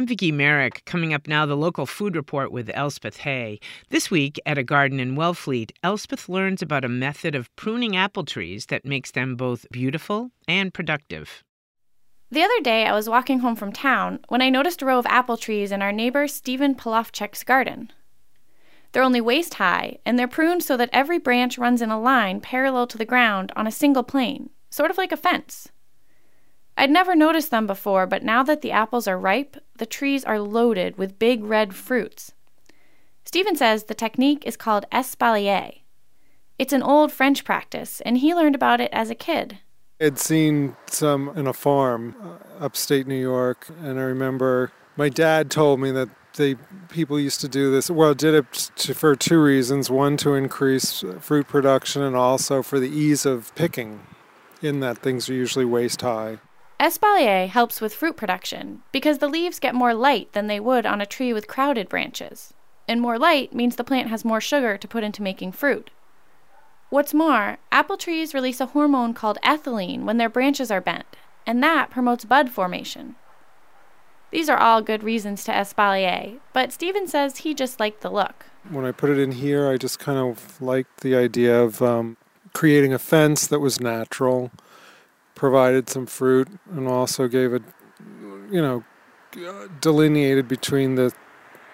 I'm Vicki Merrick. Coming up now, the local food report with Elspeth Hay. This week at a garden in Wellfleet, Elspeth learns about a method of pruning apple trees that makes them both beautiful and productive. The other day, I was walking home from town when I noticed a row of apple trees in our neighbor Stephen Polowcyk's garden. They're only waist high, and they're pruned so that every branch runs in a line parallel to the ground on a single plane, sort of like a fence. I'd never noticed them before, but now that the apples are ripe, the trees are loaded with big red fruits. Stephen says the technique is called espalier. It's an old French practice, and he learned about it as a kid. I'd seen some in a farm uh, upstate New York, and I remember my dad told me that they people used to do this. Well, did it to, for two reasons: one to increase fruit production, and also for the ease of picking. In that things are usually waist high. Espalier helps with fruit production because the leaves get more light than they would on a tree with crowded branches. And more light means the plant has more sugar to put into making fruit. What's more, apple trees release a hormone called ethylene when their branches are bent, and that promotes bud formation. These are all good reasons to espalier, but Stephen says he just liked the look. When I put it in here, I just kind of liked the idea of um, creating a fence that was natural provided some fruit and also gave it, you know, delineated between the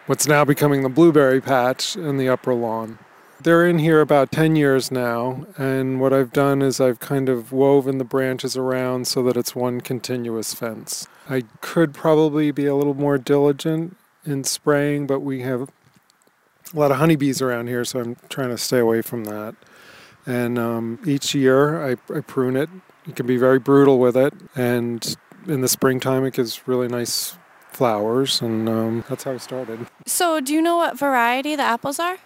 what's now becoming the blueberry patch and the upper lawn. They're in here about 10 years now, and what I've done is I've kind of woven the branches around so that it's one continuous fence. I could probably be a little more diligent in spraying, but we have a lot of honeybees around here, so I'm trying to stay away from that. And um, each year I, I prune it you can be very brutal with it, and in the springtime, it gives really nice flowers, and um, that's how I started. So, do you know what variety the apples are?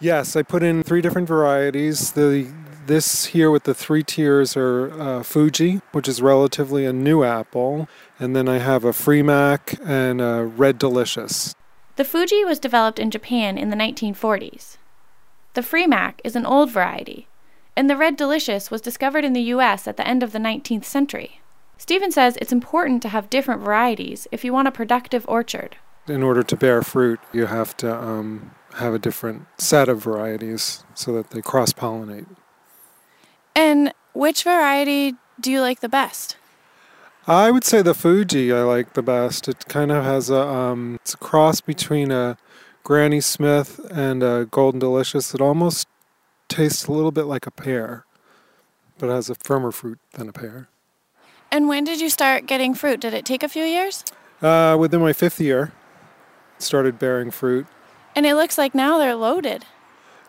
Yes, I put in three different varieties. The this here with the three tiers are uh, Fuji, which is relatively a new apple, and then I have a Free-Mac and a Red Delicious. The Fuji was developed in Japan in the 1940s. The Free-Mac is an old variety, and the red delicious was discovered in the US at the end of the 19th century. Stephen says it's important to have different varieties if you want a productive orchard. In order to bear fruit, you have to um, have a different set of varieties so that they cross pollinate. And which variety do you like the best? I would say the Fuji I like the best. It kind of has a um, it's a cross between a Granny Smith and a Golden Delicious. It almost tastes a little bit like a pear, but has a firmer fruit than a pear. And when did you start getting fruit? Did it take a few years? Uh, within my fifth year, started bearing fruit. And it looks like now they're loaded.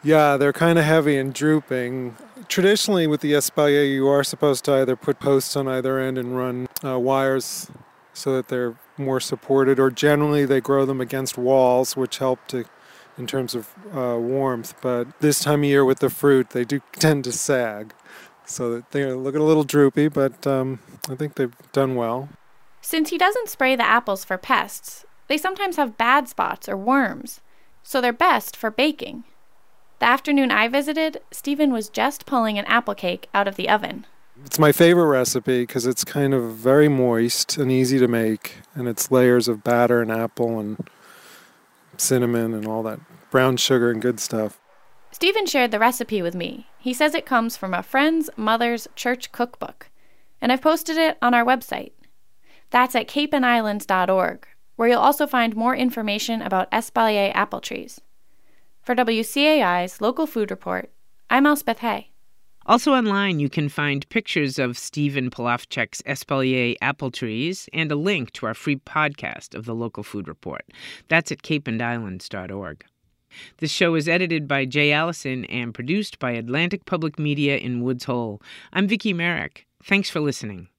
Yeah, they're kind of heavy and drooping. Traditionally, with the espalier, you are supposed to either put posts on either end and run uh, wires so that they're more supported, or generally they grow them against walls, which help to in terms of uh, warmth, but this time of year with the fruit, they do tend to sag. So they're looking a little droopy, but um, I think they've done well. Since he doesn't spray the apples for pests, they sometimes have bad spots or worms, so they're best for baking. The afternoon I visited, Stephen was just pulling an apple cake out of the oven. It's my favorite recipe because it's kind of very moist and easy to make, and it's layers of batter and apple and cinnamon and all that brown sugar and good stuff. Stephen shared the recipe with me. He says it comes from a friend's mother's church cookbook, and I've posted it on our website. That's at capeandislands.org, where you'll also find more information about Espalier apple trees. For WCAI's local food report, I'm Elspeth Hay. Also online, you can find pictures of Stephen Polowcyk's Espalier apple trees and a link to our free podcast of the local food report. That's at capeandislands.org. This show is edited by Jay Allison and produced by Atlantic Public Media in Woods Hole. I'm Vicki Merrick. Thanks for listening.